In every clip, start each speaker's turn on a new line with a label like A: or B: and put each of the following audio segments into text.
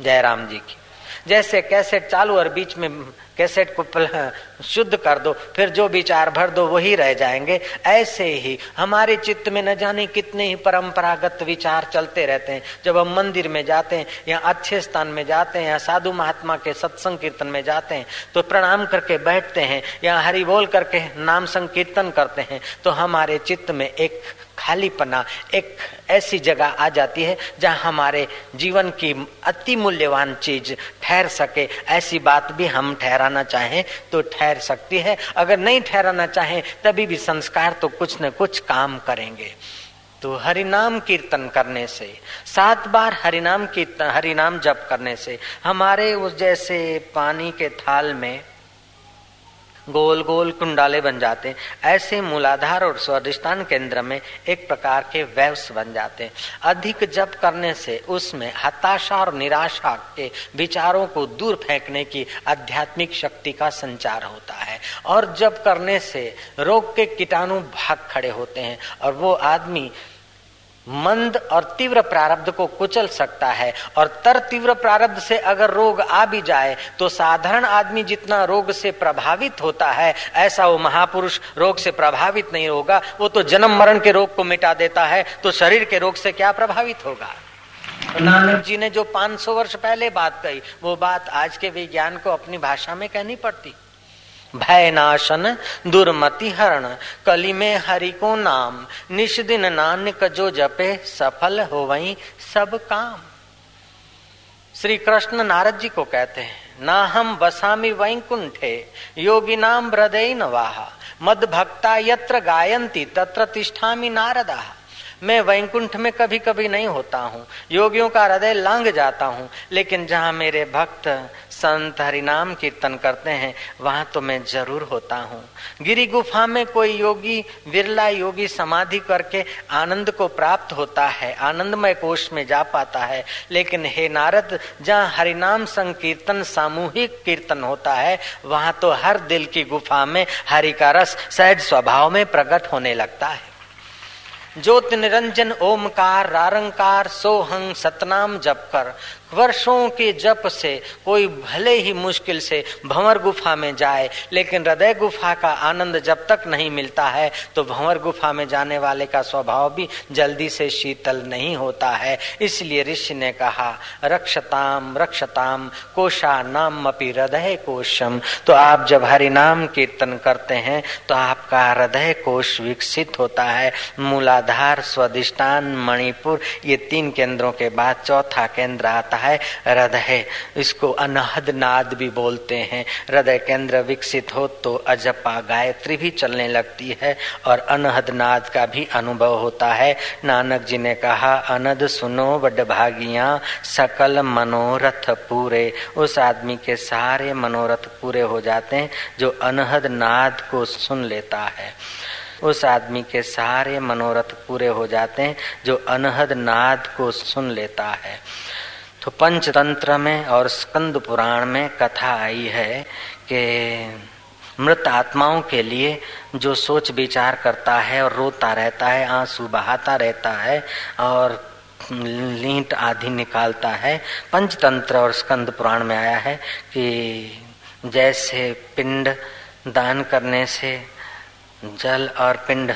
A: जयराम जी की। जैसे कैसेट चालू और बीच में कैसेट को शुद्ध कर दो, फिर जो विचार भर दो, वही रह जाएँगे। ऐसे ही हमारे चित्त में न जाने कितने ही परंपरागत विचार चलते रहते हैं। जब हम मंदिर में जाते हैं, या अच्छे स्थान में जाते हैं, या साधु महात्मा के सत्संग कीर्तन में जाते हैं तो प्रणाम करके बैठते हैं, या हरि बोल करके नाम संकीर्तन करते हैं तो हमारे चित्त में एक खालीपना एक ऐसी जगह आ जाती है जहाँ हमारे जीवन की अति मूल्यवान चीज़ ठहर सके। ऐसी बात भी हम ठहराना चाहें तो ठहर सकती है। अगर नहीं ठहराना चाहें, तभी भी संस्कार तो कुछ न कुछ काम करेंगे। तो हरिनाम कीर्तन करने से, सात बार हरिनाम कीर्तन, हरिनाम जप करने से, हमारे उस जैसे पानी के थाल में गोल गोल कुंडाले बन जाते हैं। ऐसे मूलाधार और स्वादिष्टान केंद्र में एक प्रकार के वैव्स बन जाते हैं। अधिक जप करने से उसमें हताशा और निराशा के विचारों को दूर फेंकने की आध्यात्मिक शक्ति का संचार होता है। और जप करने से रोग के कीटाणु भाग खड़े होते हैं और वो आदमी मंद और तीव्र प्रारब्ध को कुचल सकता है। और तर तीव्र प्रारब्ध से अगर रोग आ भी जाए तो साधारण आदमी जितना रोग से प्रभावित होता है, ऐसा वो महापुरुष रोग से प्रभावित नहीं होगा। वो तो जन्म मरण के रोग को मिटा देता है तो शरीर के रोग से क्या प्रभावित होगा? नानक जी ने जो 500 वर्ष पहले बात कही, वो बात आज के विज्ञान को अपनी भाषा में कहनी पड़ती। भय नाशन दुर्मति हरण, कली में हरि को नाम, निष्दिन नानक जो जपे, सफल हो वही सब काम। श्री कृष्ण नारद जी को कहते हैं ना हम बसामी वैकुंठे, योगी नाम हृदय नवाहा मद भक्ता यत्र गायंती तत्र तिष्ठामी नारदा। मैं वैकुंठ में कभी कभी नहीं होता हूँ, योगियों का हृदय लांग जाता हूँ, लेकिन जहाँ मेरे भक्त संत हरिनाम कीर्तन करते हैं, वहाँ तो मैं ज़रूर होता हूँ। गिरी गुफा में कोई योगी विरला योगी समाधि करके आनंद को प्राप्त होता है, आनंदमय कोष में जा पाता है। लेकिन हे नारद, जहाँ हरिनाम संकीर्तन सामूहिक कीर्तन होता है, वहाँ तो हर दिल की गुफा में हरि का रस सहज स्वभाव में प्रकट होने लगता है। ज्योति निरंजन, ओमकार, रारंकार, सोहंग, सतनाम जप कर वर्षों के जप से, कोई भले ही मुश्किल से भंवर गुफा में जाए, लेकिन हृदय गुफा का आनंद जब तक नहीं मिलता है तो भंवर गुफा में जाने वाले का स्वभाव भी जल्दी से शीतल नहीं होता है। इसलिए ऋषि ने कहा, रक्षताम रक्षताम कोशा नाम अपी हृदय कोशम। तो आप जब हरि नाम कीर्तन करते हैं तो आपका हृदय कोश विकसित होता है। मूलाधार, स्वादिष्टान, मणिपुर, ये तीन केंद्रों के बाद चौथा केंद्र आता है, हृदय, इसको अनहद नाद भी बोलते हैं। हृदय केंद्र विकसित हो तो अजपा गायत्री भी चलने लगती है और अनहद नाद का भी अनुभव होता है। नानक जी ने कहा, अनद सुनो बड भागिया, सकल मनोरथ पूरे। उस आदमी के सारे मनोरथ पूरे हो जाते हैं जो अनहद नाद को सुन लेता है। उस आदमी के सारे मनोरथ पूरे हो जाते हैं जो अनहद नाद को सुन लेता है। तो पंचतंत्र में और स्कंद पुराण में कथा आई है कि मृत आत्माओं के लिए जो सोच विचार करता है और रोता रहता है, आँसू बहाता रहता है और लीट आदि निकालता है। पंचतंत्र और स्कंद पुराण में आया है कि जैसे पिंड दान करने से, जल और पिंड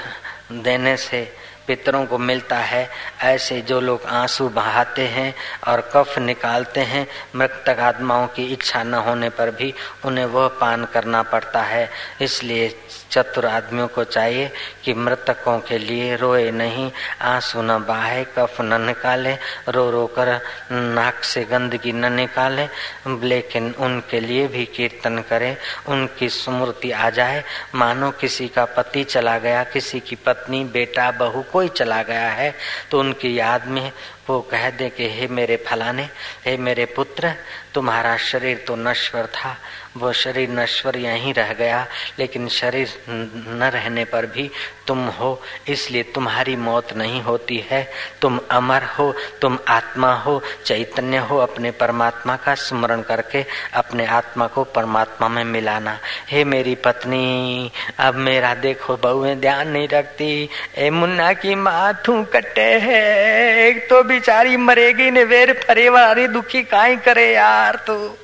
A: देने से पितरों को मिलता है। ऐसे जो लोग आँसू बहाते हैं और कफ निकालते हैं, मृतक आत्माओं की इच्छा न होने पर भी उन्हें वह पान करना पड़ता है। इसलिए चतुर आदमियों को चाहिए कि मृतकों के लिए रोए नहीं, आँसू न बहाए, कफ न निकाले, रो रो कर नाक से गंदगी न निकाले, लेकिन उनके लिए भी कीर्तन करे, उनकी स्मृति आ जाए। मानो किसी का पति चला गया, किसी की पत्नी, बेटा, बहू, कोई चला गया है तो उनकी याद में वो कह दे कि, हे मेरे फलाने, हे मेरे पुत्र, तुम्हारा शरीर तो नश्वर था वो शरीर नश्वर यहीं रह गया, लेकिन शरीर न रहने पर भी तुम हो, इसलिए तुम्हारी मौत नहीं होती है। तुम अमर हो, तुम आत्मा हो, चैतन्य हो अपने परमात्मा का स्मरण करके अपने आत्मा को परमात्मा में मिलाना। हे मेरी पत्नी, अब मेरा देखो बहुएँ ध्यान नहीं रखती, ए मुन्ना की माथू कटे है, एक तो बिचारी मरेगी ने वेर फरेवा अरे दुखी काई करे यार तू।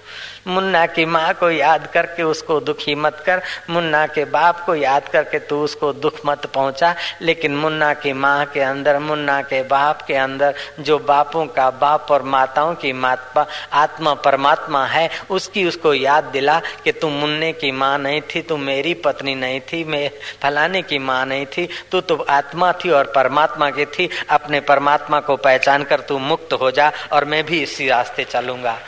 A: मुन्ना की माँ को याद करके उसको दुखी मत कर। मुन्ना के बाप को याद करके तू उसको दुख मत पहुँचा। लेकिन मुन्ना की माँ के अंदर, मुन्ना के बाप के अंदर जो बापों का बाप और माताओं की माता आत्मा परमात्मा है, उसकी उसको याद दिला कि तू मुन्ने की माँ नहीं थी, तू मेरी पत्नी नहीं थी, मैं फलाने की माँ नहीं थी। तू तो आत्मा थी और परमात्मा की थी। अपने परमात्मा को पहचान कर तू मुक्त हो जा और मैं भी इसी रास्ते चलूँगा।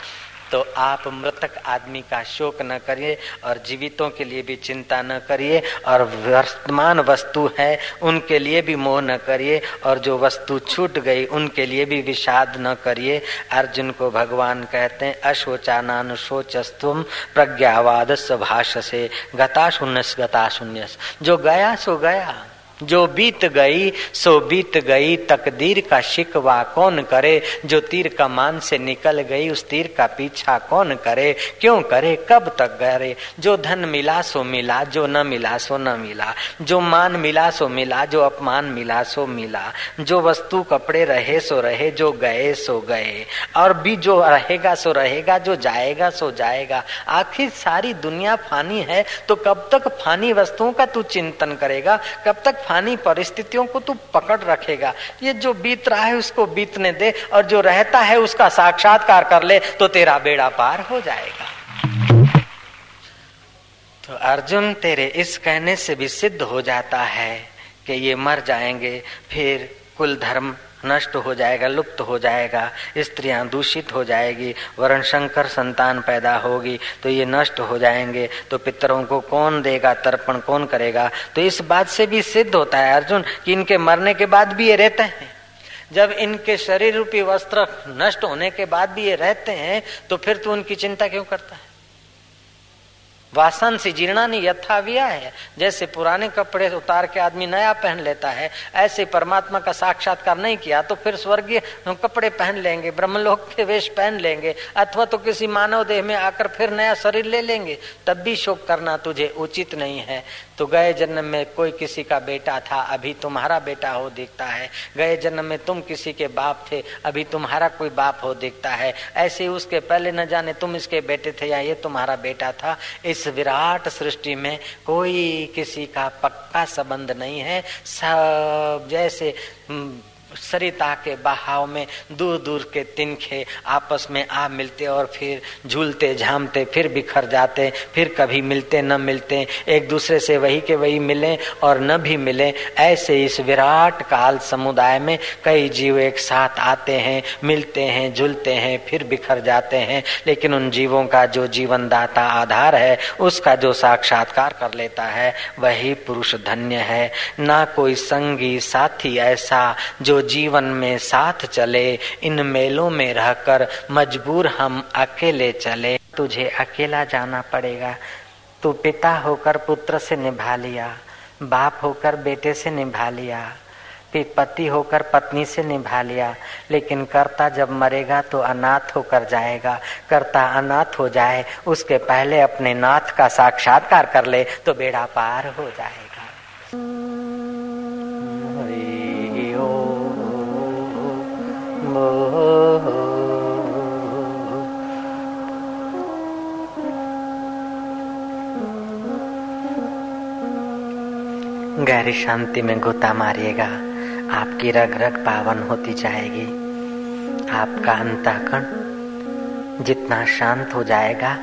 A: तो आप मृतक आदमी का शोक न करिए और जीवितों के लिए भी चिंता न करिए और वर्तमान वस्तु है, उनके लिए भी मोह न करिए और जो वस्तु छूट गई, उनके लिए भी विषाद न करिए। अर्जुन को भगवान कहते हैं अशोचानान शोचस्तुम प्रज्ञावाद भाष से गता शून्य गता शून्य जो गया, सो गया। जो बीत गई, सो बीत गई। तकदीर का शिकवा कौन करे? जो तीर कमान से निकल गई, उस तीर का पीछा कौन करे? क्यों करे? कब तक करे जो धन मिला, सो मिला। जो न मिला, सो न मिला। जो मान मिला, सो मिला। जो अपमान मिला, सो मिला। जो वस्तु कपड़े रहे, सो रहे। जो गए, सो गए। और भी जो रहेगा, सो रहेगा। जो जाएगा, सो जाएगा। आखिर सारी दुनिया फानी है तो कब तक फानी वस्तुओं का तू चिंतन करेगा? कब तक फानी परिस्थितियों को तू पकड़ रखेगा। ये जो बीत रहा है, उसको बीतने दे और जो रहता है, उसका साक्षात्कार कर ले तो तेरा बेड़ा पार हो जाएगा। तो अर्जुन तेरे इस कहने से भी सिद्ध हो जाता है कि ये मर जाएँगे, फिर कुल धर्म नष्ट हो जाएगा, लुप्त हो जाएगा, स्त्रियाँ दूषित हो जाएगी, वरण शंकर संतान पैदा होगी तो ये नष्ट हो जाएँगे तो पितरों को कौन देगा, तर्पण कौन करेगा? तो इस बात से भी सिद्ध होता है अर्जुन, कि इनके मरने के बाद भी ये रहते हैं। जब इनके शरीर रूपी वस्त्र नष्ट होने के बाद भी ये रहते हैं तो फिर तू उनकी चिंता क्यों करता है? वासन से यथा यथाविया है। जैसे पुराने कपड़े उतार के आदमी नया पहन लेता है, ऐसे परमात्मा का साक्षात्कार नहीं किया तो फिर स्वर्गीय कपड़े पहन लेंगे, ब्रह्मलोक के वेश पहन लेंगे, अथवा तो किसी मानव देह में आकर फिर नया शरीर ले लेंगे, तब भी शोक करना तुझे उचित नहीं है। तो गए जन्म में कोई किसी का बेटा था, अभी तुम्हारा बेटा हो दिखता है। गए जन्म में तुम किसी के बाप थे, अभी तुम्हारा कोई बाप हो दिखता है। ऐसे उसके पहले न जाने तुम इसके बेटे थे या ये तुम्हारा बेटा था। इस विराट सृष्टि में कोई किसी का पक्का संबंध नहीं है। सब जैसे सरिता के बहाव में दूर दूर के तिनखे आपस में आ मिलते और फिर झूलते, झामते, फिर बिखर जाते, फिर कभी मिलते, न मिलते। एक दूसरे से वही के वही मिले और न भी मिले। ऐसे इस विराट काल समुदाय में कई जीव एक साथ आते हैं, मिलते हैं, झूलते हैं, फिर बिखर जाते हैं। लेकिन उन जीवों का जो जीवन दाता आधार है, उसका जो साक्षात्कार कर लेता है, वही पुरुष धन्य है। ना कोई संगी साथी ऐसा जो जीवन में साथ चले, इन मेलों में रहकर मजबूर हम अकेले चले। तुझे अकेला जाना पड़ेगा। तू पिता होकर पुत्र से निभा लिया, बाप होकर बेटे से निभा लिया पति होकर पत्नी से निभा लिया। लेकिन कर्ता जब मरेगा तो अनाथ होकर जाएगा। कर्ता अनाथ हो जाए, उसके पहले अपने नाथ का साक्षात्कार कर ले तो बेड़ा पार हो जाएगा। गहरी शांति में गोता मारिएगा। आपकी रग रग पावन होती जाएगी। आपका अंतःकरण जितना शांत हो जाएगा,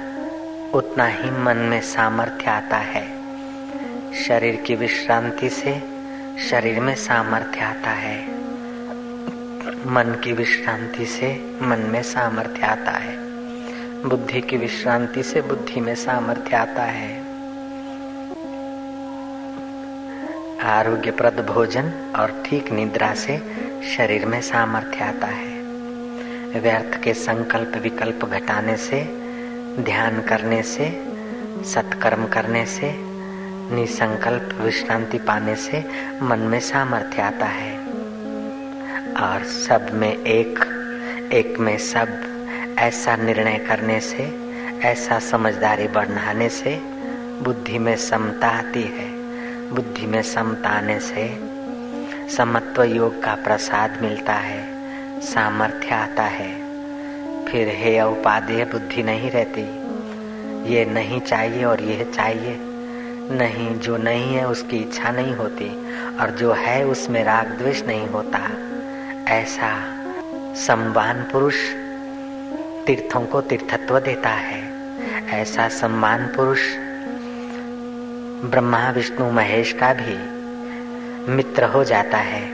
A: उतना ही मन में सामर्थ्य आता है। शरीर की विश्रांति से शरीर में सामर्थ्य आता है। मन की विश्रांति से मन में सामर्थ्य आता है। बुद्धि की विश्रांति से बुद्धि में सामर्थ्य आता है। आरोग्यप्रद भोजन और ठीक निद्रा से शरीर में सामर्थ्य आता है। व्यर्थ के संकल्प विकल्प घटाने से, ध्यान करने से, सत्कर्म करने से, निसंकल्प विश्रांति पाने से मन में सामर्थ्य आता है। और सब में एक एक में सब, ऐसा निर्णय करने से, ऐसा समझदारी बढ़ाने से बुद्धि में समता आती है। बुद्धि में समता आने से समत्व योग का प्रसाद मिलता है, सामर्थ्य आता है। फिर हे उपादेय बुद्धि नहीं रहती। ये नहीं चाहिए और यह चाहिए। नहीं, जो नहीं है उसकी इच्छा नहीं होती, और जो है उसमें राग द्वेष नहीं होता। ऐसा सम्मान पुरुष तीर्थों को तीर्थत्व देता है। ऐसा सम्मान पुरुष ब्रह्मा, विष्णु, महेश का भी मित्र हो जाता है।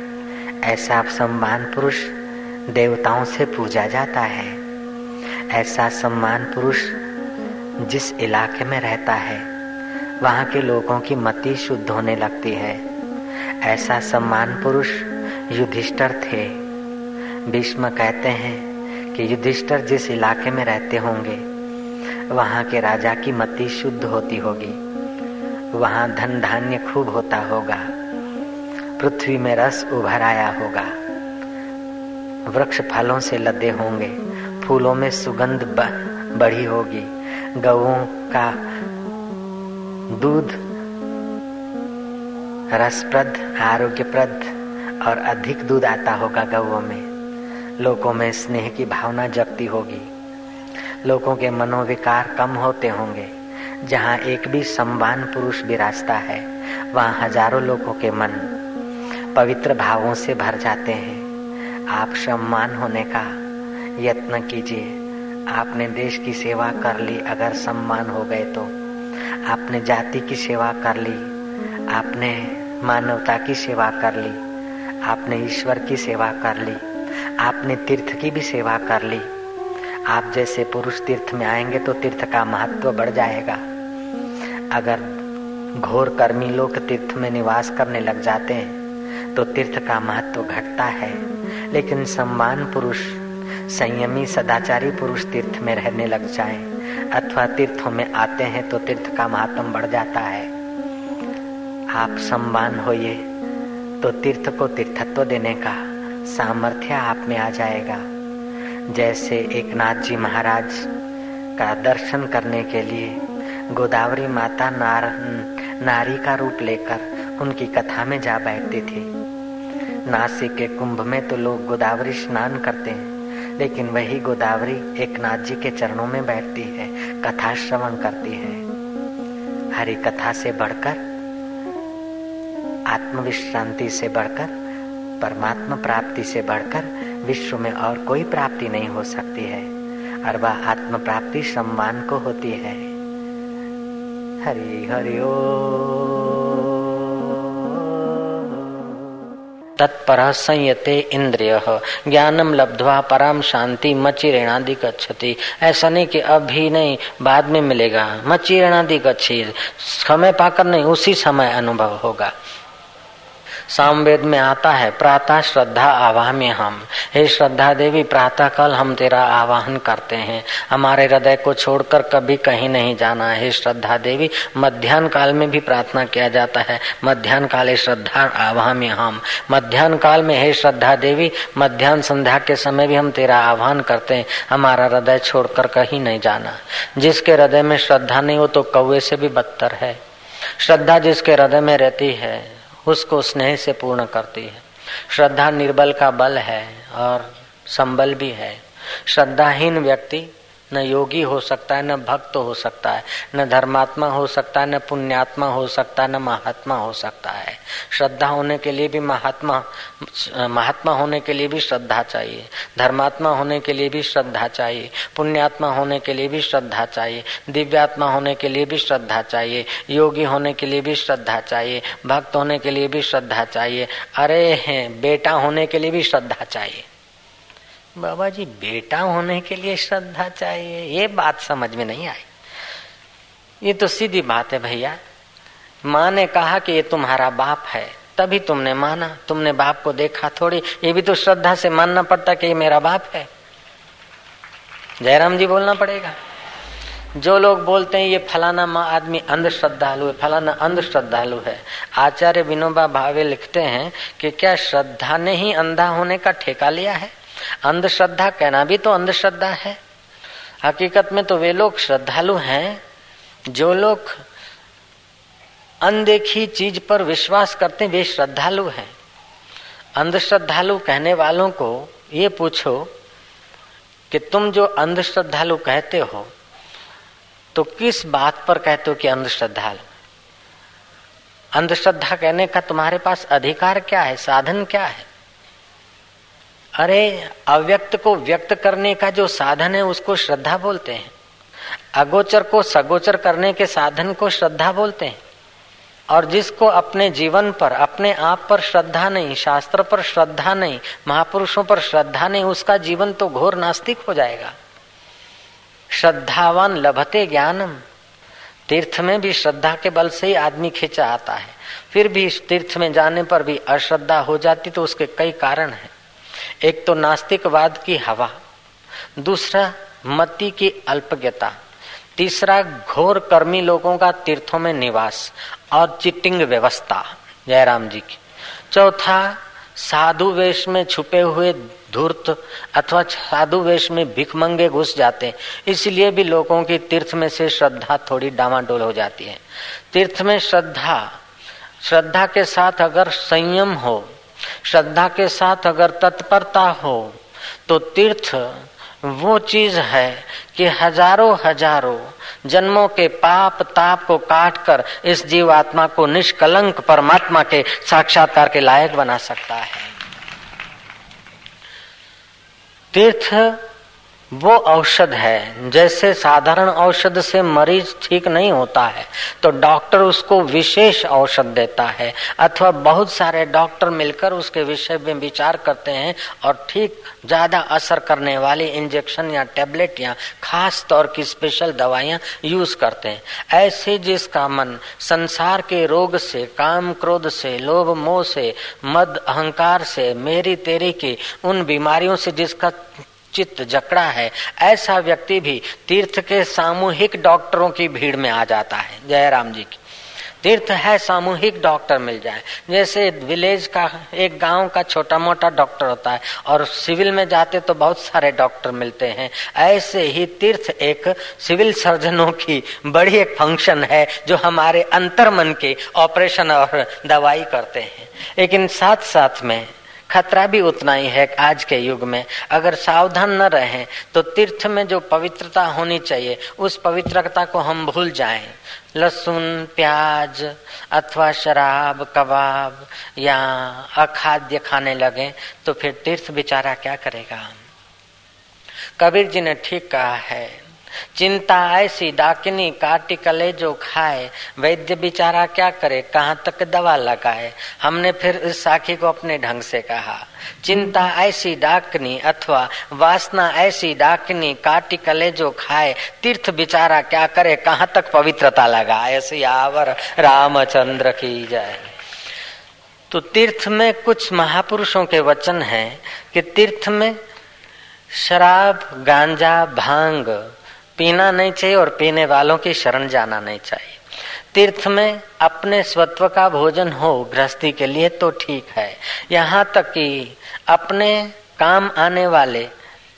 A: ऐसा सम्मान पुरुष देवताओं से पूजा जाता है। ऐसा सम्मान पुरुष जिस इलाके में रहता है, वहाँ के लोगों की मति शुद्ध होने लगती है। ऐसा सम्मान पुरुष युधिष्ठर थे। भीष्म कहते हैं कि युधिष्ठर जिस इलाके में रहते होंगे, वहाँ के राजा की मति शुद्ध होती होगी। वहाँ धन धान्य खूब होता होगा। पृथ्वी में रस उभर आया होगा। वृक्ष फलों से लदे होंगे। फूलों में सुगंध बढ़ी होगी। गवों का दूध रसप्रद, आरोग्यप्रद और अधिक दूध आता होगा गवों में। लोगों में स्नेह की भावना जगती होगी। लोगों के मनोविकार कम होते होंगे। जहाँ एक भी सम्मान पुरुष विराजता है, वहाँ हज़ारों लोगों के मन पवित्र भावों से भर जाते हैं। आप सम्मान होने का यत्न कीजिए। आपने देश की सेवा कर ली, अगर सम्मान हो गए तो। आपने जाति की सेवा कर ली, आपने मानवता की सेवा कर ली, आपने ईश्वर की सेवा कर ली। आपने तीर्थ की भी सेवा कर ली। आप जैसे पुरुष तीर्थ में आएँगे तो तीर्थ का महत्व बढ़ जाएगा। अगर घोर कर्मी लोग तीर्थ में निवास करने लग जाते हैं तो तीर्थ का महत्व घटता है। लेकिन सम्मान पुरुष, संयमी, सदाचारी पुरुष तीर्थ में रहने लग जाए, अथवा तीर्थों में आते हैं तो तीर्थ का महत्व बढ़ जाता है। आप सम्मान होइए तो तीर्थ को तीर्थत्व देने का सामर्थ्य आप में आ जाएगा। जैसे एक नाथ जी महाराज का दर्शन करने के लिए गोदावरी माता नार, नारी का रूप लेकर उनकी कथा में जा बैठती थी। नासिक के कुंभ में तो लोग गोदावरी स्नान करते हैं, लेकिन वही गोदावरी एक नाथ जी के चरणों में बैठती है, कथा श्रवण करती है। हरी कथा से बढ़कर, आत्मविश्रांति से बढ़कर परमात्मा प्राप्ति से बढ़कर विश्व में और कोई प्राप्ति नहीं हो सकती है, और वह आत्म प्राप्ति सम्मान को होती है। हरि हरि, ओ। तत्पर संयते इंद्रिय ज्ञानम लब्धवा पराम शांति मचिरेणादि गच्छति। ऐसा नहीं कि अभी नहीं, बाद में मिलेगा। मचिरेणादि गच्छी समय पाकर नहीं, उसी समय अनुभव होगा। सामवेद में आता है, प्रातः श्रद्धा आवाह में हम। हे श्रद्धा देवी प्रातः काल हम तेरा आवाहन करते हैं। हमारे हृदय को छोड़कर कभी कहीं नहीं जाना। है श्रद्धा देवी, मध्यान्ह काल में भी प्रार्थना किया जाता है। मध्यान्ह काल श्रद्धा आवाह में हम। मध्यान्ह काल में, हे श्रद्धा देवी, मध्यान्ह संध्या के समय भी हम तेरा आह्वान करते हैं। हमारा हृदय छोड़कर कहीं नहीं जाना। जिसके हृदय में श्रद्धा नहीं हो तो कौवे से भी बदतर है। श्रद्धा जिसके हृदय में रहती है उसको स्नेह से पूर्ण करती है। श्रद्धा निर्बल का बल है और संबल भी है। श्रद्धाहीन व्यक्ति न योगी हो सकता है, न भक्त हो सकता है, न धर्मात्मा हो सकता है, न पुण्यात्मा हो सकता है, न महात्मा हो सकता है। श्रद्धा होने के लिए भी महात्मा महात्मा होने के लिए भी श्रद्धा चाहिए, धर्मात्मा होने के लिए भी श्रद्धा चाहिए, पुण्यात्मा होने के लिए भी श्रद्धा चाहिए, दिव्यात्मा होने के लिए भी श्रद्धा चाहिए, योगी होने के लिए भी श्रद्धा चाहिए, भक्त होने के लिए भी श्रद्धा चाहिए, अरे हैं, बेटा होने के लिए भी श्रद्धा चाहिए। बाबा जी, बेटा होने के लिए श्रद्धा चाहिए। ये बात समझ में नहीं आई। ये तो सीधी बात है भैया। माँ ने कहा कि ये तुम्हारा बाप है। तभी तुमने माना। तुमने बाप को देखा थोड़ी। ये भी तो श्रद्धा से मानना पड़ता कि ये मेरा बाप है। जयराम जी बोलना पड़ेगा। जो लोग बोलते हैं, ये फलाना माँ आदमी अंध श्रद्धालु है। फलाना अंध श्रद्धालु है। आचार्य विनोबा भावे लिखते हैं कि क्या श्रद्धा ने ही अंधा होने का ठेका लिया है? अंधश्रद्धा कहना भी तो अंधश्रद्धा है। हकीकत में तो वे लोग श्रद्धालु हैं, जो लोग अनदेखी चीज़ पर विश्वास करते वे श्रद्धालु हैं। अंधश्रद्धालु कहने वालों को ये पूछो कि तुम जो अंधश्रद्धालु कहते हो तो किस बात पर कहते हो कि अंधश्रद्धालु? अंधश्रद्धा कहने का तुम्हारे पास अधिकार क्या है, साधन क्या है? अरे, अव्यक्त को व्यक्त करने का जो साधन है, उसको श्रद्धा बोलते हैं। अगोचर को सगोचर करने के साधन को श्रद्धा बोलते हैं। और जिसको अपने जीवन पर, अपने आप पर श्रद्धा नहीं, शास्त्र पर श्रद्धा नहीं, महापुरुषों पर श्रद्धा नहीं, उसका जीवन तो घोर नास्तिक हो जाएगा। श्रद्धावान लभते ज्ञानम। तीर्थ में भी श्रद्धा के बल से ही आदमी खींचा आता है। फिर भी तीर्थ में जाने पर भी अश्रद्धा हो जाती तो उसके कई कारण हैं। एक तो नास्तिकवाद की हवा, दूसरा मति की अल्पज्ञता, तीसरा घोर कर्मी लोगों का तीर्थों में निवास और चिटिंग व्यवस्था, जयराम जी की। चौथा, साधु वेश में छुपे हुए धूर्त अथवा साधु वेश में भिखमंगे घुस जाते हैं। इसलिए भी लोगों की तीर्थ में से श्रद्धा थोड़ी डामाडोल हो जाती है। तीर्थ में श्रद्धा श्रद्धा के साथ अगर संयम हो श्रद्धा के साथ अगर तत्परता हो तो तीर्थ वो चीज़ है कि हज़ारों हज़ारों जन्मों के पाप ताप को काट कर इस जीवात्मा को निष्कलंक परमात्मा के साक्षात्कार के लायक बना सकता है। तीर्थ वो औषध है। जैसे साधारण औषध से मरीज़ ठीक नहीं होता है तो डॉक्टर उसको विशेष औषध देता है। अथवा बहुत सारे डॉक्टर मिलकर उसके विषय में विचार करते हैं और ठीक ज़्यादा असर करने वाली इंजेक्शन या टेबलेट या खास तौर की स्पेशल दवाइयाँ यूज़ करते हैं। ऐसे जिसका मन संसार के रोग से, काम क्रोध से, लोभ मोह से, मद अहंकार से, मेरी तेरी की उन बीमारियों से जिसका चित्त जकड़ा है, ऐसा व्यक्ति भी तीर्थ के सामूहिक डॉक्टरों की भीड़ में आ जाता है। जयराम जी की। तीर्थ है, सामूहिक डॉक्टर मिल जाए। जैसे विलेज का, एक गाँव का छोटा मोटा डॉक्टर होता है, और सिविल में जाते तो बहुत सारे डॉक्टर मिलते हैं। ऐसे ही तीर्थ एक सिविल सर्जनों की बड़ी एक फ़ंक्शन है, जो हमारे अंतर मन के ऑपरेशन और दवाई करते हैं। लेकिन साथ साथ में खतरा भी उतना ही है आज के युग में। अगर सावधान न रहे तो तीर्थ में जो पवित्रता होनी चाहिए, उस पवित्रता को हम भूल जाएँ। लहसुन, प्याज अथवा शराब, कबाब या अखाद्य खाने लगे तो फिर तीर्थ बेचारा क्या करेगा? कबीर जी ने ठीक कहा है चिंता ऐसी डाकिनी काटी कले जो खाए। वैद्य बिचारा क्या करे? कहाँ तक दवा लगाए? हमने फिर इस साखी को अपने ढंग से कहा। चिंता ऐसी डाकनी अथवा वासना ऐसी डाकनी काटी कले जो खाए। तीर्थ बिचारा क्या करे? कहाँ तक पवित्रता लगाए? ऐसी आवर रामचंद्र की जाए तो तीर्थ में कुछ महापुरुषों के वचन हैं कि तीर्थ में शराब, गांजा, भाँग पीना नहीं चाहिए और पीने वालों की शरण जाना नहीं चाहिए। तीर्थ में अपने स्वत्व का भोजन हो, गृहस्थी के लिए तो ठीक है। यहाँ तक कि अपने काम आने वाले,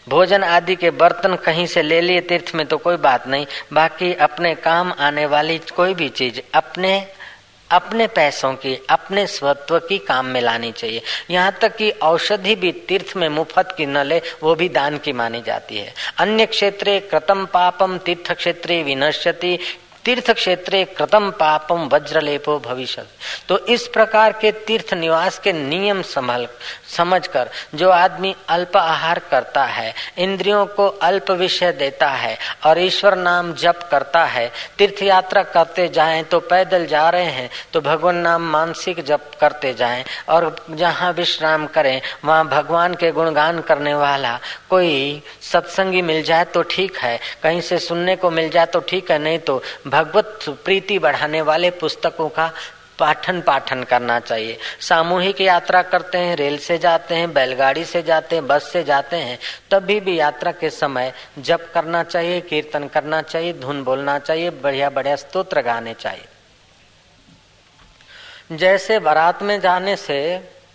A: भोजन आदि के बर्तन कहीं से ले लिए तीर्थ में तो कोई बात नहीं। बाकी अपने काम आने वाली कोई भी चीज़, अपने अपने पैसों की, अपने स्वत्व की काम में लानी चाहिए। यहाँ तक कि औषधि भी तीर्थ में मुफ़्त की न ले, वो भी दान की मानी जाती है। अन्य क्षेत्रे कृतम पापम तीर्थ क्षेत्र विनश्यति तीर्थ क्षेत्रे कृतम पापम वज्रलेपो भविष्य तो इस प्रकार के तीर्थ निवास के नियम संभल, समझकर, जो आदमी अल्प आहार करता है, इंद्रियों को अल्प विषय देता है, और ईश्वर नाम जप करता है, तीर्थ यात्रा करते जाएँ तो पैदल जा रहे हैं तो भगवान नाम मानसिक जप करते जाएँ, और जहाँ विश्राम करें, वहाँ भगवान के गुणगान करने वाला कोई सत्संगी मिल जाए तो ठीक है, कहीं से सुनने को मिल जाए तो ठीक है, नहीं तो भगवत प्रीति बढ़ाने वाले पुस्तकों का पाठन पाठन करना चाहिए। सामूहिक यात्रा करते हैं, रेल से जाते हैं, बैलगाड़ी से जाते हैं, बस से जाते हैं, तभी भी यात्रा के समय जप करना चाहिए, कीर्तन करना चाहिए, धुन बोलना चाहिए बढ़िया बढ़िया स्तोत्र गाने चाहिए। जैसे बारात में जाने से,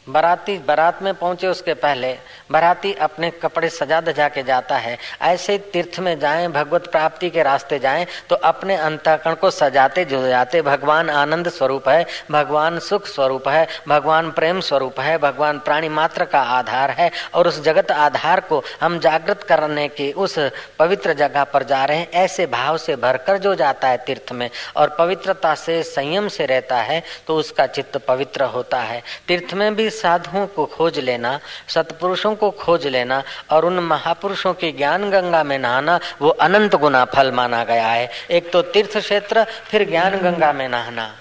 A: बाराती, बारात में पहुँचे उसके पहले बराती अपने कपड़े सजा दजा के जाता है। ऐसे तीर्थ में जाएँ, भगवत प्राप्ति के रास्ते जाएँ तो अपने अंतकरण को सजाते जो जाते भगवान आनंद स्वरूप है, भगवान सुख स्वरूप है, भगवान प्रेम स्वरूप है, भगवान प्राणी मात्र का आधार है और उस जगत आधार को हम जागृत करने की उस पवित्र जगह पर जा रहे हैं। ऐसे भाव से भरकर जो जाता है तीर्थ में और पवित्रता से संयम से रहता है तो उसका चित्त पवित्र होता है। तीर्थ में भी साधुओं को खोज लेना, सतपुरुषों को खोज लेना और उन महापुरुषों की ज्ञान गंगा में नहाना, वो अनंत गुना फल माना गया है। एक तो तीर्थ क्षेत्र फिर ज्ञान गंगा में नहाना।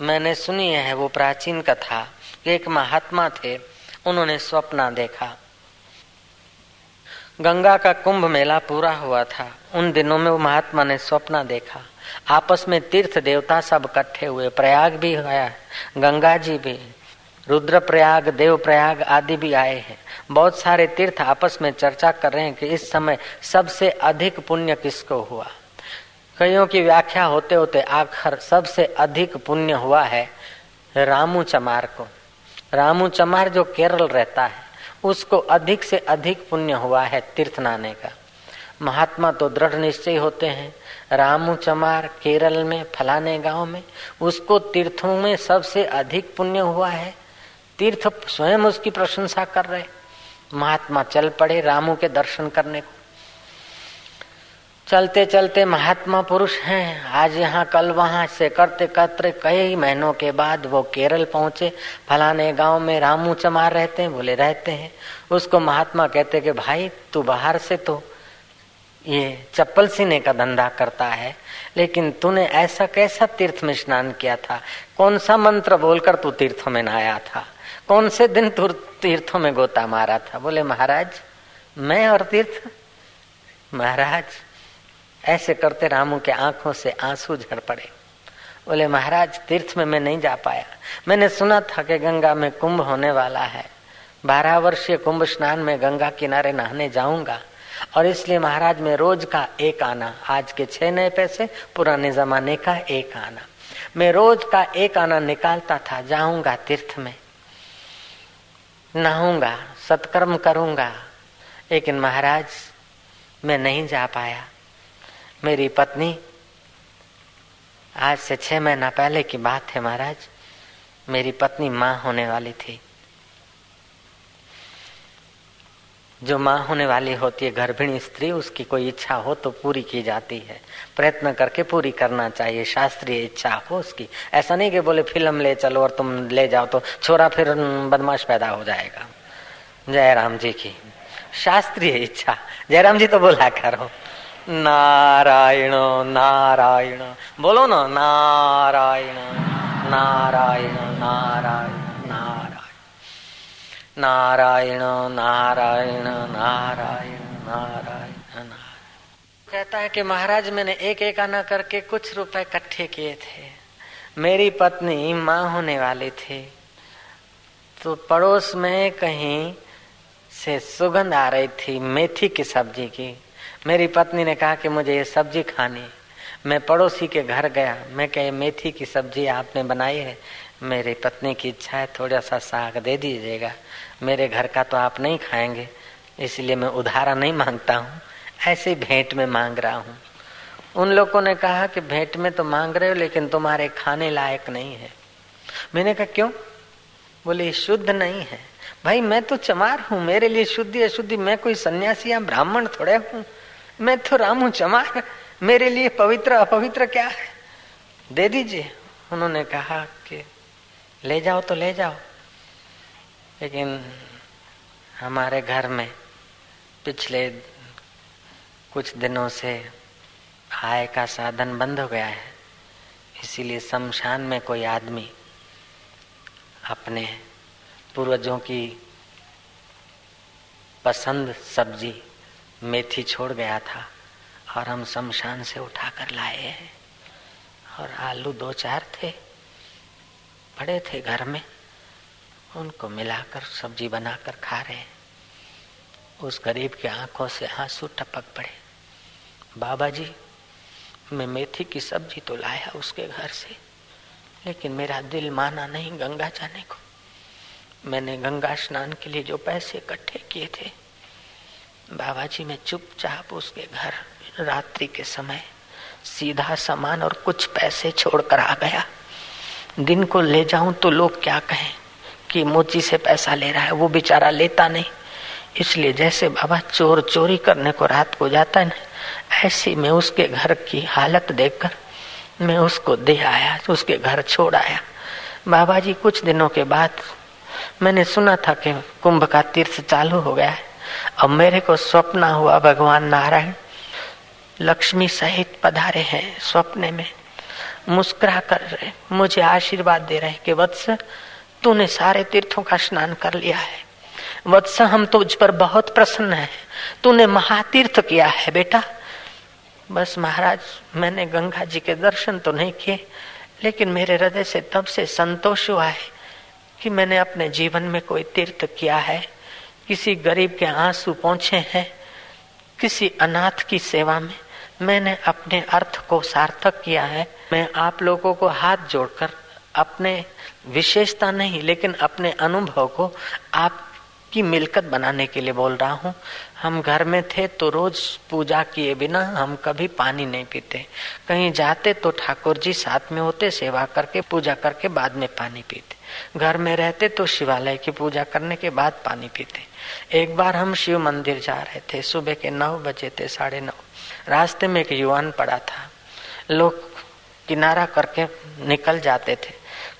A: मैंने सुनी है वो प्राचीन कथा एक महात्मा थे, उन्होंने स्वप्न देखा। गंगा का कुंभ मेला पूरा हुआ था। उन दिनों में वो महात्मा ने स्वप्न देखा। आपस में तीर्थ देवता सब इकट्ठे हुए, प्रयाग भी गया, गंगा जी भी। रुद्र प्रयाग देव प्रयाग आदि भी आए हैं। बहुत सारे तीर्थ आपस में चर्चा कर रहे हैं कि इस समय सबसे अधिक पुण्य किसको हुआ। कईयों की व्याख्या होते होते आखिर सबसे अधिक पुण्य हुआ है रामू चमार को। रामू चमार जो केरल रहता है, उसको अधिक से अधिक पुण्य हुआ है तीर्थ नाने का। महात्मा तो दृढ़ निश्चय होते हैं। रामू चमार केरल में, फलाने गाँव में, उसको तीर्थों में सबसे अधिक पुण्य हुआ है तीर्थ स्वयं उसकी प्रशंसा कर रहे महात्मा चल पड़े रामू के दर्शन करने को। चलते चलते महात्मा पुरुष हैं। आज यहाँ कल वहाँ से करते करते कई महीनों के बाद वो केरल पहुँचे। फलाने गाँव में रामू चमार रहते हैं, बोले रहते हैं। उसको महात्मा कहते कि भाई, तू बाहर से तो ये चप्पल सीने का धंधा करता है, लेकिन तूने ऐसा कैसा तीर्थ में स्नान किया था? कौन सा मंत्र बोलकर तू तीर्थ में नहाया था? कौन से दिन तीर्थों में गोता मारा था? बोले, महाराज, मैं और तीर्थ महाराज, ऐसे करते रामू के आँखों से आँसू झड़ पड़े। बोले, महाराज, तीर्थ में मैं नहीं जा पाया। मैंने सुना था कि गंगा में कुंभ होने वाला है। बारह वर्षीय कुंभ स्नान में गंगा किनारे नहाने जाऊँगा और इसलिए महाराज, में रोज का एक आना। आज के छह नए पैसे, पुराने जमाने का एक आना। मैं रोज का एक आना निकालता था, जाऊँगा तीर्थ में। नहाऊँगा, सत्कर्म करूँगा। लेकिन महाराज, मैं नहीं जा पाया। मेरी पत्नी, आज से छह महीना पहले की बात है महाराज, मेरी पत्नी माँ होने वाली थी। जो माँ होने वाली होती है, गर्भिणी स्त्री, उसकी कोई इच्छा हो तो पूरी की जाती है। प्रयत्न करके पूरी करना चाहिए, शास्त्रीय इच्छा हो उसकी। ऐसा नहीं कि बोले, फ़िल्म ले चलो और तुम ले जाओ तो छोरा फिर बदमाश पैदा हो जाएगा। जय राम जी की शास्त्रीय इच्छा। जयराम जी तो बोला करो, नारायण नारायण। बोलो ना, नारायण नारायण नारायण नारायण। नारायण नारायण नारायण नारायण नारायण। कहता है कि महाराज, मैंने एक एक आना करके कुछ रुपए इकट्ठे किए थे। मेरी पत्नी माँ होने वाली थी। तो पड़ोस में कहीं से सुगंध आ रही थी मेथी की सब्ज़ी की। मेरी पत्नी ने कहा कि मुझे ये सब्ज़ी खानी मैं पड़ोसी के घर गया। मैं कहे, मेथी की सब्ज़ी आपने बनाई है? मेरी पत्नी की इच्छा है, थोड़ा सा साग दे दीजिएगा। मेरे घर का तो आप नहीं खाएँगे, इसलिए मैं उधारा नहीं माँगता हूँ। ऐसे भेंट में मांग रहा हूँ। उन लोगों ने कहा कि भेंट में तो मांग रहे हो, लेकिन तुम्हारे खाने लायक नहीं है। मैंने कहा, क्यों? बोले शुद्ध नहीं है। भाई, मैं तो चमार हूँ, मेरे लिए शुद्धि अशुद्धि मैं कोई सन्यासी या ब्राह्मण थोड़े हूँ। मैं तो राम हूँ, चमार। मेरे लिए पवित्र, अपवित्र क्या है? दे दीजिए। उन्होंने कहा कि, ले जाओ तो ले जाओ। लेकिन हमारे घर में पिछले कुछ दिनों से आय का साधन बंद हो गया है। इसीलिए शमशान में कोई आदमी अपने पूर्वजों की पसंद सब्ज़ी मेथी छोड़ गया था और हम शमशान से उठा कर लाए हैं। और आलू दो चार थे, पड़े थे घर में। उनको मिलाकर, सब्ज़ी बनाकर खा रहे हैं। उस गरीब की आँखों से आँसू टपक पड़े। बाबा जी मैं मेथी की सब्ज़ी तो लाया उसके घर से, लेकिन मेरा दिल माना नहीं गंगा जाने को। मैंने गंगा स्नान के लिए जो पैसे इकट्ठे किए थे बाबा जी मैं चुपचाप उसके घर रात्रि के समय सीधा सामान और कुछ पैसे छोड़कर आ गया। दिन को ले जाऊँ तो लोग क्या कहें? कि मोची से पैसा ले रहा है, वो बेचारा लेता नहीं। इसलिए जैसे बाबा चोर चोरी करने को रात को जाता है ना, ऐसी मैं उसके घर की हालत देखकर मैं उसको दे आया, उसके घर छोड़ आया। बाबा जी कुछ दिनों के बाद मैंने सुना था कि कुंभ का तीर्थ चालू हो गया है। अब मेरे को स्वप्न हुआ भगवान नारायण लक्ष्मी सहित पधारे हैं स्वप्ने में मुस्कुरा कर रहे मुझे आशीर्वाद दे रहे कि वत्स तूने सारे तीर्थों का स्नान कर लिया है। वत्स हम तुझ पर बहुत प्रसन्न है। तूने महातीर्थ किया है बेटा। बस महाराज, मैंने गंगा जी के दर्शन तो नहीं किए, लेकिन मेरे हृदय से तब से संतोष हुआ है कि मैंने अपने जीवन में कोई तीर्थ किया है। किसी गरीब के आँसू पहुँचे हैं, किसी अनाथ की सेवा में। मैंने अपने अर्थ को सार्थक किया है। मैं आप लोगों को हाथ जोड़कर अपने विशेषता नहीं, लेकिन अपने अनुभव को आप की मिलकत बनाने के लिए बोल रहा हूँ। हम घर में थे तो रोज पूजा किए बिना हम कभी पानी नहीं पीते। कहीं जाते तो ठाकुर जी साथ में होते, सेवा करके, पूजा करके बाद में पानी पीते। घर में रहते तो शिवालय की पूजा करने के बाद पानी पीते। एक बार हम शिव मंदिर जा रहे थे, सुबह के नौ बजे थे, साढ़े नौ। रास्ते में एक युवान पड़ा था। लोग किनारा करके निकल जाते थे।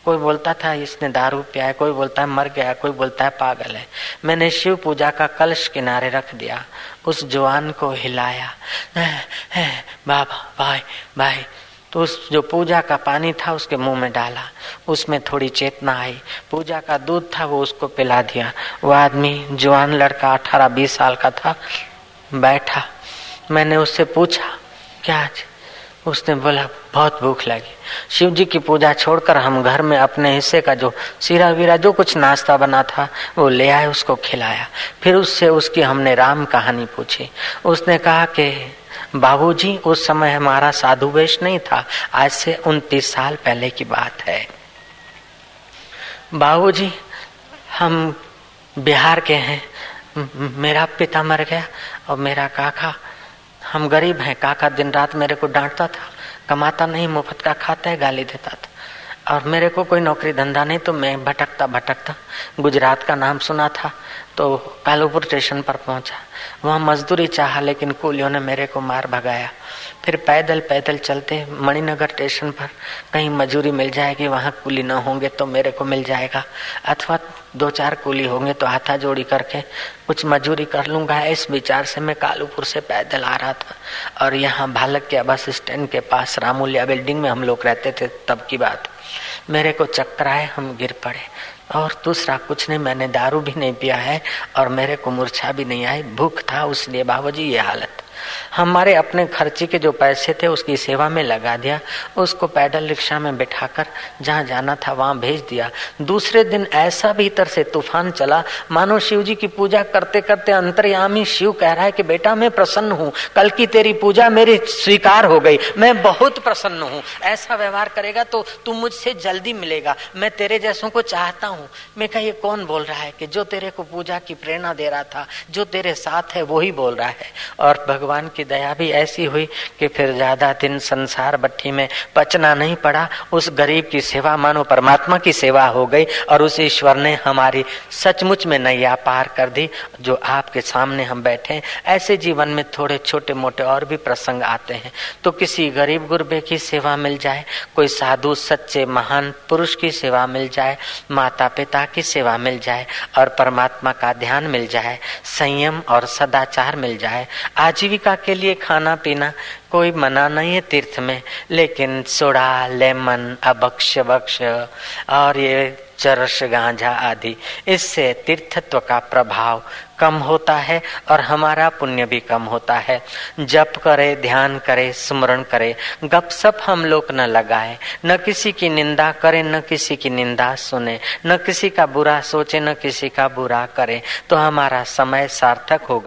A: कोई बोलता था, इसने दारू पिया है, कोई बोलता है, मर गया कोई बोलता है, पागल है। मैंने शिव पूजा का कलश किनारे रख दिया, उस जवान को हिलाया। बाबा, भाई भाई। तो उस जो पूजा का पानी था, उसके मुँह में डाला। उसमें थोड़ी चेतना आई। पूजा का दूध था, वो उसको पिला दिया। वो आदमी, जवान लड़का, अठारह, बीस साल का था, बैठा। मैंने उससे पूछा, क्या उसने बोला, बहुत भूख लगी। शिव जी की पूजा छोड़कर हम घर में अपने हिस्से का जो सीरा वीरा जो कुछ नाश्ता बना था, वो ले आए, उसको खिलाया। फिर उससे उसकी हमने राम कहानी पूछी। उसने कहा कि, बाबूजी, उस समय हमारा साधु वेश नहीं था। आज से उनतीस साल पहले की बात है। बाबूजी, हम बिहार के हैं। मेरा पिता मर गया और मेरा काका हम गरीब हैं, काका दिन रात मेरे को डांटता था, कमाता नहीं, मुफ़्त का खाता है, गाली देता था। और मेरे को कोई नौकरी धंधा नहीं तो मैं भटकता भटकता गुजरात का नाम सुना था तो कालूपुर स्टेशन पर पहुँचा। वहाँ मजदूरी चाहा, लेकिन कूलियों ने मेरे को मार भगाया। फिर पैदल पैदल चलते मणिनगर स्टेशन पर, कहीं मजूरी मिल जाएगी, वहाँ कूली न होंगे तो मेरे को मिल जाएगा। अथवा दो चार कूली होंगे तो हाथा जोड़ी करके कुछ मजूरी कर लूँगा। इस विचार से मैं कालूपुर से पैदल आ रहा था। और यहाँ भालक के बस स्टैंड के पास, रामूलिया बिल्डिंग में हम लोग रहते थे, तब की बात। मेरे को चक्कर आए हम गिर पड़े। और दूसरा, कुछ नहीं, मैंने दारू भी नहीं पिया है और मेरे को मूर्छा भी नहीं आई, भूख था, उसलिए बाबूजी, ये हालत। हमारे अपने खर्चे के जो पैसे थे, उसकी सेवा में लगा दिया। उसको पैदल रिक्शा में बैठाकर जहाँ जाना था, वहाँ भेज दिया। दूसरे दिन ऐसा भीतर से तूफ़ान चला। मानो शिव जी की पूजा करते करते अंतर्यामी शिव कह रहा है कि, बेटा, मैं प्रसन्न हूँ। कल की तेरी पूजा मेरी स्वीकार हो गई। मैं बहुत प्रसन्न हूँ। ऐसा व्यवहार करेगा तो तू मुझसे जल्दी मिलेगा। मैं तेरे जैसों को चाहता हूँ। मैं कहा, ये कौन बोल रहा है कि जो तेरे को पूजा की प्रेरणा दे रहा था, जो तेरे साथ है, वो ही बोल रहा है? और भगवान भगवान की दया भी ऐसी हुई कि फिर ज़्यादा दिन संसार बट्टी में पचना नहीं पड़ा। उस गरीब की सेवा मानो, परमात्मा की सेवा हो गई और उस ईश्वर ने हमारी सचमुच में नैया पार कर दी, जो आपके सामने हम बैठे ऐसे जीवन में थोड़े छोटे मोटे और भी प्रसंग आते हैं। तो किसी गरीब गुरबे की सेवा मिल जाए, कोई साधु सच्चे महान पुरुष की सेवा मिल जाए माता पिता की सेवा मिल जाए और परमात्मा का ध्यान मिल जाए, संयम और सदाचार मिल जाए, आजीविका आजीविका के लिए खाना पीना कोई मना नहीं है तीर्थ में, लेकिन सोडा, लेमन अभक्ष बक्ष और ये चरस, गांजा आदि, इससे तीर्थत्व का प्रभाव कम होता है और हमारा पुण्य भी कम होता है। जप करे, ध्यान करे, स्मरण करे गप सप हम लोग न लगाए, न किसी की निंदा करे, न किसी की निंदा सुने, न किसी का बुरा सोचे, न किसी का बुरा करे तो हमारा समय सार्थक होगा।